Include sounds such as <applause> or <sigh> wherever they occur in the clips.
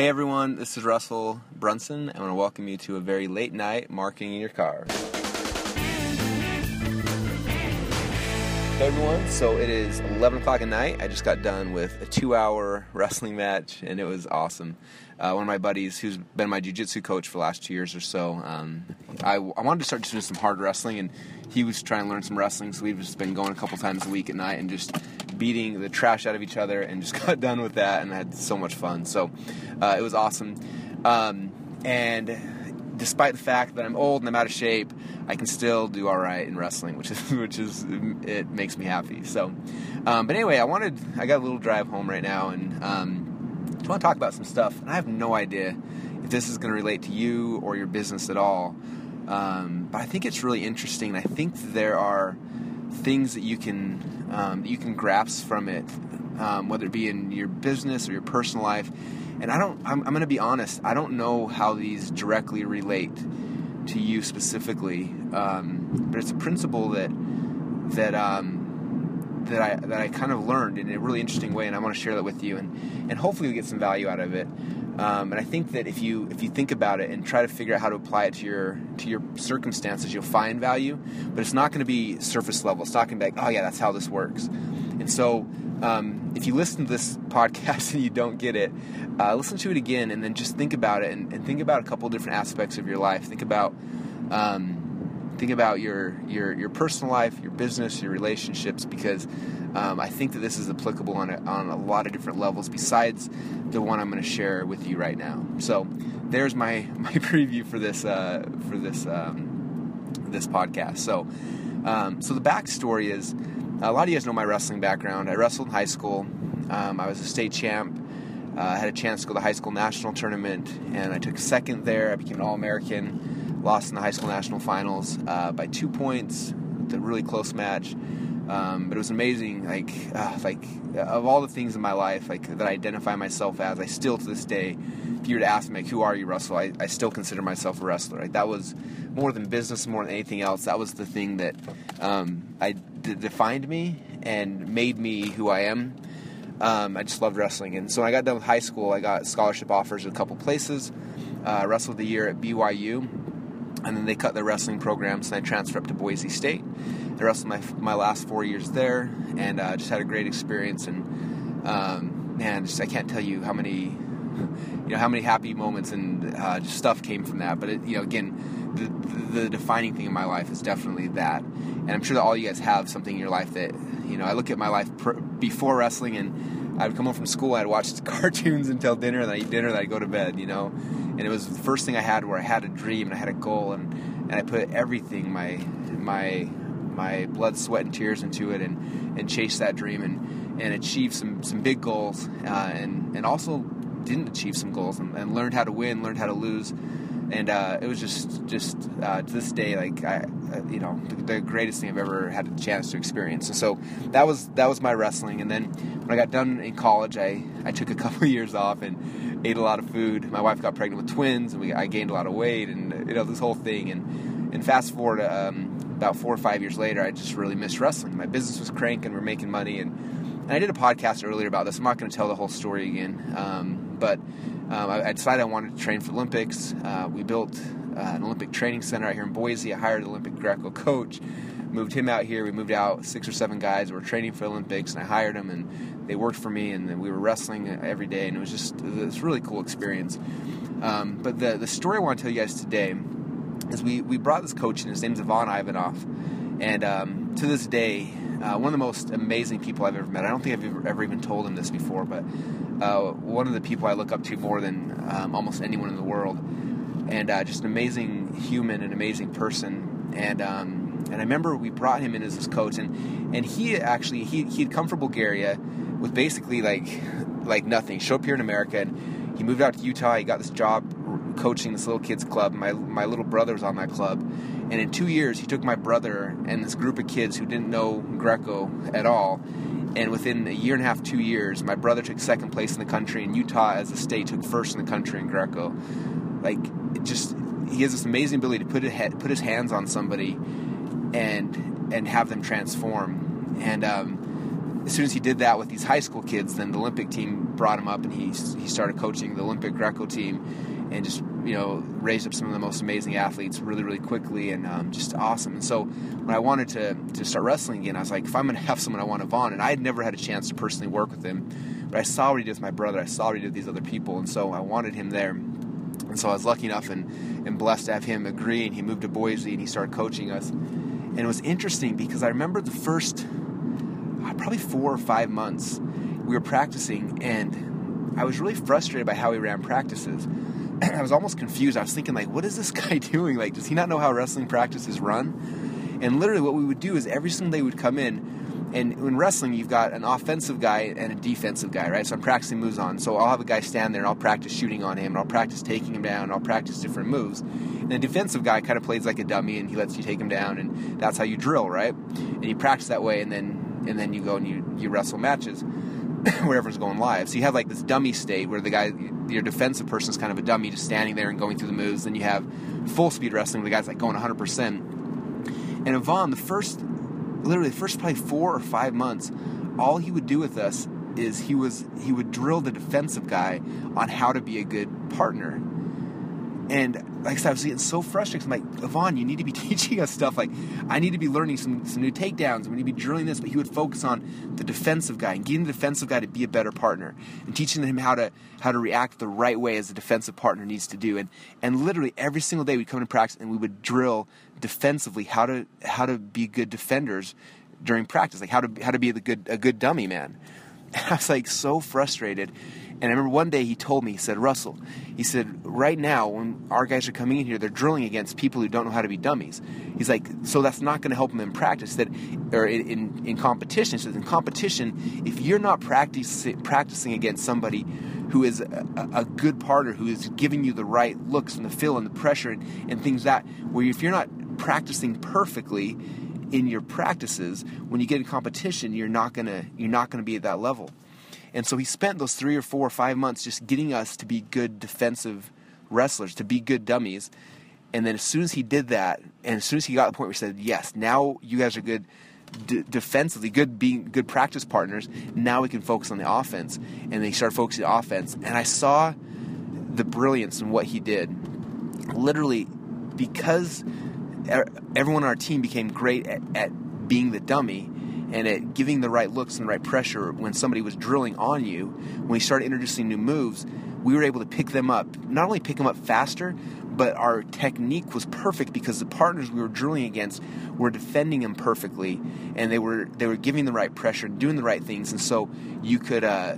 Hey everyone, this is Russell Brunson. I want to welcome you to a very late night Marketing in your car. Hey everyone, so it is 11 o'clock at night. I just got done with a two hour wrestling match and it was awesome. Uh, one of my buddies, who's been my jiu jitsu coach for the last two years or so, um, I, I, wanted to start doing some hard wrestling and he was trying to learn some wrestling, so we've just been going a couple times a week at night and just beating the trash out of each other and just <laughs> got done with that and had so much fun. So uh, it was awesome. Um, and despite the fact that I'm old and I'm out of shape, I can still do all right in wrestling, which is <laughs> which is it makes me happy. So, um, but anyway, I wanted I got a little drive home right now and um, want to talk about some stuff. And I have no idea if this is going to relate to you or your business at all. Um, but I think it's really interesting. I think there are things that you can um, you can grasp from it, um, whether it be in your business or your personal life. And I don't, I'm, I'm going to be honest, I don't know how these directly relate to you specifically, um, but it's a principle that that um, that I that I kind of learned in a really interesting way, and I want to share that with you, and and hopefully you get some value out of it. Um, and I think that if you if you think about it and try to figure out how to apply it to your to your circumstances, you'll find value. But it's not going to be surface level. It's not going to be like, oh yeah, that's how this works. And so, um, if you listen to this <laughs> podcast and you don't get it, uh, listen to it again and then just think about it and, and, think about a couple different aspects of your life. Think about um, think about your your your personal life, your business, your relationships, because um, I think that this is applicable on a, on a lot of different levels besides the one I'm going to share with you right now. So there's my <laughs> my preview for this uh, for this um, this podcast. So um, so the backstory is a lot of you guys know my wrestling background. I wrestled in high school. Um, I was a state champ. Uh, I had a chance to go to the high school national tournament, and I took second there. I became an All American lost in the high school national finals uh, by two points. The really close match, um, but it was amazing. Like, uh, like of all the things in my life, like that I identify myself as, I still to this day, if you were to ask me, like, "Who are you, Russell?" I, I still consider myself a wrestler. Like, that was more than business, more than anything else. That was the thing that um, I d- defined me and made me who I am. Um, I just loved wrestling, and so when I got done with high school, I got scholarship offers at a couple places. Uh, wrestled the year at BYU, and then they cut their wrestling programs, and I transferred up to Boise State. I wrestled my my last four years there, and uh, just had a great experience. And um, man, just I can't tell you how many <laughs> you know how many happy moments and uh, stuff came from that. But it, you know, again, the, the defining thing in my life is definitely that. And I'm sure that all you guys have something in your life that you know. I look at my life pr- before wrestling and I'd come home from school, I'd watch <laughs> cartoons until dinner, and then I'd eat dinner, then I'd go to bed, you know. And it was the first thing I had where I had a dream and I had a goal, and, and I put everything, my my my blood, sweat, and tears into it, and and chased that dream and and achieved some some big goals, uh, and and also didn't achieve some goals, and, and learned how to win, learned how to lose and uh, it was just just uh, to this day like I uh, you know the, greatest thing I've ever had a chance to experience. And so that was that was my wrestling. And then when I got done in college, I I took a <laughs> couple years off and ate a lot of food. My wife got pregnant with twins, and we I gained a lot of weight, and you know this whole thing. And and fast forward um, about four or five years later, I just really missed wrestling. My business was cranking, we're making money, and, and I did a podcast earlier about this. I'm not going to tell the whole story again, um, but um, I, I, decided I wanted to train for Olympics. Uh, we built uh, an Olympic training center out here in Boise. I hired an Olympic Greco <laughs> coach, moved him out here. We moved out six or seven guys who were training for Olympics, and I hired them, and they worked for me, and we were wrestling every day, and it was just this really cool experience. Um, but the the story I want to tell you guys today is we we brought this coach in. His name's Ivan Ivanov, and um, to this day, uh, one of the most amazing people I've ever met. I don't think I've ever, ever even told him this before, but uh, one of the people I look up to more than um, almost anyone in the world, and uh, just an amazing human, an amazing person, and um, and I remember we brought him in as his coach, and and he actually he he'd come from Bulgaria with basically like like nothing. Showed up here in America, and he moved out to Utah. He got this job coaching this little kids club. My my little brother was on that club, and in two years he took my brother and this group of kids who didn't know Greco at all and within a year and a half, two years, my brother took second place in the country, and Utah as a state took first in the country in Greco. Like, it just he has this amazing ability to put put his hands on somebody and and have them transform. And um, as soon as he did that with these high school kids, then the Olympic team brought him up and he he started coaching the Olympic Greco team, and just you know raised up some of the most amazing athletes really really quickly and um, just awesome. And so when I wanted to to start wrestling again, I was like, if I'm going to have someone I want Ivan, and I had never had a chance to personally work with him, but I saw what he did with my brother, I saw what he did with these other people, and so I wanted him there. And so I was lucky enough and, and blessed to have him agree, and he moved to Boise and he started coaching us. And it was interesting because I remember the first uh, probably four or five months we were practicing, and I was really frustrated by how he ran practices. <clears throat> I was almost confused. I was thinking, like, what is this <laughs> guy doing? Like, does he not know how wrestling practices run? And literally, what we would do is every single day we'd come in, and in wrestling, you've got an offensive guy and a defensive guy, right? So I'm practicing moves on. So I'll have a guy stand there and I'll practice shooting on him, and I'll practice taking him down, and I'll practice different moves. And the defensive guy kind of plays like a dummy, and he lets you take him down, and that's how you drill, right? And you practice that way, and then and then you go and you you wrestle matches <coughs> wherever's going live. So you have like this dummy state where the guy, your defensive person is kind of a dummy, just standing there and going through the moves. Then you have full speed wrestling where the guy's like going 100 percent. And Ivan, the first literally the first probably four or five months, all he would do with us is he was he would drill the defensive guy on how to be a good partner. And like I said, I was getting so frustrated. I'm like, Ivan, you need to be <laughs> teaching us stuff. Like, I need to be learning some, some new takedowns. We need to be drilling this. But he would focus on the defensive guy and getting the defensive guy to be a better partner and teaching him how to how to react the right way as a defensive partner needs to do. And and literally every single day we'd come to practice and we would drill defensively how to how to be good defenders during practice, like how to how to be the good a good dummy man. And <laughs> I was like so frustrated. And I remember one day he told me, he said, Russell, he said, right now when our guys are coming in here, they're drilling against people who don't know how to be dummies. He's like, so that's not going to help them in practice. That or in, in competition. Says, in competition, if you're not practicing practicing against somebody who is a, a, good partner, who is giving you the right looks and the feel and the pressure and, and things that, where if you're not practicing perfectly in your practices, when you get in competition, you're not gonna you're not gonna be at that level. And so he spent those three or four or five months just getting us to be good defensive wrestlers, to be good dummies. And then as soon as he did that, and as soon as he got to the point where he said, "Yes, now you guys are good." D- defensively, good being good practice partners. Now we can focus on the offense, and they started focusing on offense. And I saw the brilliance in what he did. Literally, because everyone on our team became great at, at being the dummy and at giving the right looks and the right pressure when somebody was drilling on you. When we started introducing new moves, we were able to pick them up, not only pick them up faster, but our technique was perfect because the partners we were drilling against were defending them perfectly, and they were they were giving the right pressure, doing the right things, and so you could uh,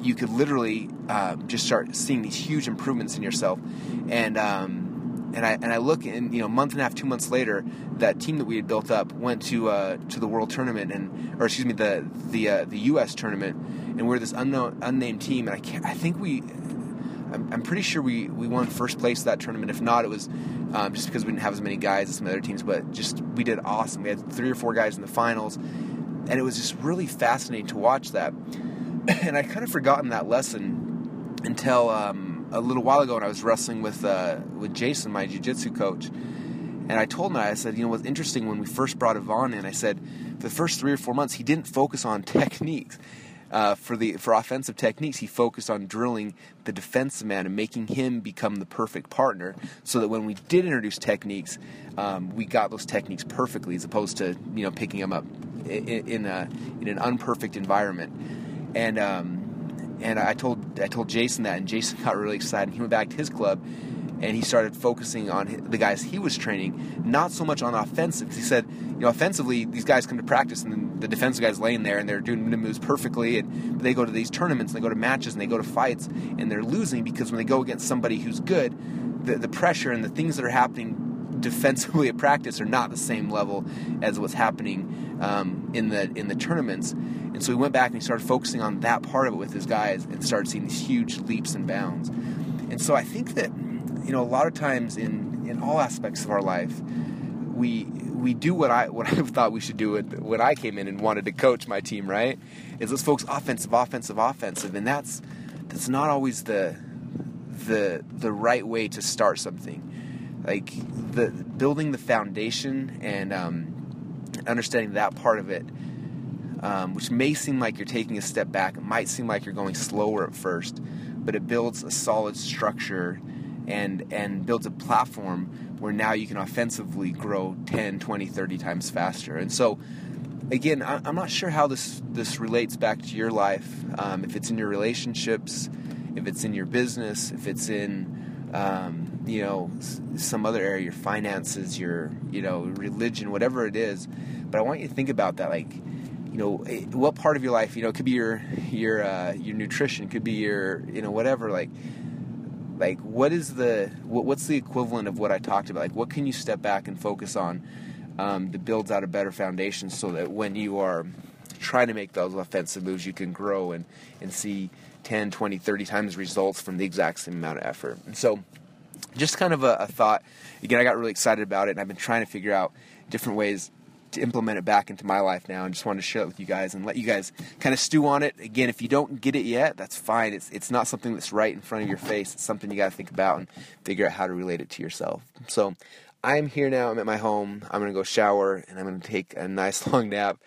you could literally uh, just start seeing these huge improvements in yourself, and um, and I and I look and you know, month and a half, two months later, that team that we had built up went to uh, to the world tournament and or excuse me, the the uh, the U.S. tournament, and we're this unknown unnamed team, and I can't, I think we. I'm, I'm pretty sure we, we won first place that tournament. If not, it was um, just because we didn't have as many guys as some other teams. But just we did awesome. We had three or four guys in the finals, and it was just really fascinating to watch that. <coughs> And I kind of forgotten that lesson until um, a little while ago when I was wrestling with uh, with Jason, my jiu-jitsu coach, and I told him I said, you know, what's interesting when we first brought Ivan in, I said, for the first three or four months, he didn't focus on <laughs> techniques. Uh, for the for offensive techniques, he focused on drilling the defensive man and making him become the perfect partner, so that when we did introduce techniques, um, we got those techniques perfectly, as opposed to you know picking them up in, in a in an unperfect environment. And um, and I told I told Jason that, and Jason got really excited. He went back to his club, and he started focusing on the guys he was training, not so much on offensive. He said, you know, offensively, these guys come to practice, and the defensive guys laying there, and they're doing the moves perfectly, and they go to these tournaments, and they go to matches, and they go to fights, and they're losing because when they go against somebody who's good, the, the pressure and the things that are happening defensively at practice are not the same level as what's happening um, in the in the tournaments. And so he went back and he started focusing on that part of it with his guys and started seeing these huge leaps and bounds. And so I think that you know a lot of times in in all aspects of our life we we do what I what <laughs> I thought we should do when I came in and wanted to coach my team. Right? Is let's focus offensive, offensive, offensive, and that's that's not always the the the right way to start something like the building the foundation and um, understanding that part of it um, which may seem like you're taking a step back. It might seem like you're going slower at first, but it builds a solid structure and and builds a platform where now you can offensively grow 10, 20, 30 times faster. And so again, I'm not sure how this this relates back to your life. Um, if it's in your relationships, if it's in your business, if it's in um, you know some other area, your finances, your you know religion, whatever it is. But I want you to think about that, like you know eh, what part of your life. You know, it could be your your uh, your nutrition, could be your you know whatever. Like like what is the what, what's the equivalent of what I talked about? Like what can you step back and focus on? um, that builds out a better foundation so that when you are trying to make those offensive moves, you can grow and, and see 10, 20, 30 times results from the exact same amount of effort. And so, just kind of a, a thought. Again, I got really excited about it, and I've been trying to figure out different ways to implement it back into my life now and just wanted to share it with you guys and let you guys kind of stew on it. Again, if you don't get it yet, that's fine. It's it's not something that's right in front of your face. It's something you got to think about and figure out how to relate it to yourself. So, I'm here now. I'm at my home. I'm gonna go shower and I'm gonna take a nice <laughs> long nap,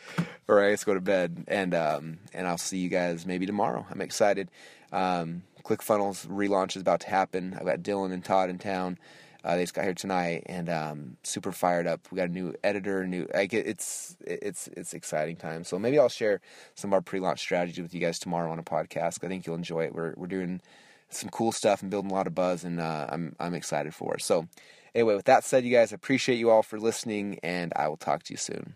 or I guess go to bed. And um, and I'll see you guys maybe tomorrow. I'm excited. Um, ClickFunnels relaunch is about to happen. I've got Dylan and Todd in town. Uh, they just got here tonight, and um, super fired up. We got a new editor, new like it's it's it's exciting time. So maybe I'll share some of our pre-launch strategy with you guys tomorrow on a podcast. I think you'll enjoy it. We're we're doing some cool stuff and building a lot of buzz, and uh, I'm I'm excited for it. So Anyway, with that said, you guys, appreciate you all for listening, and I will talk to you soon.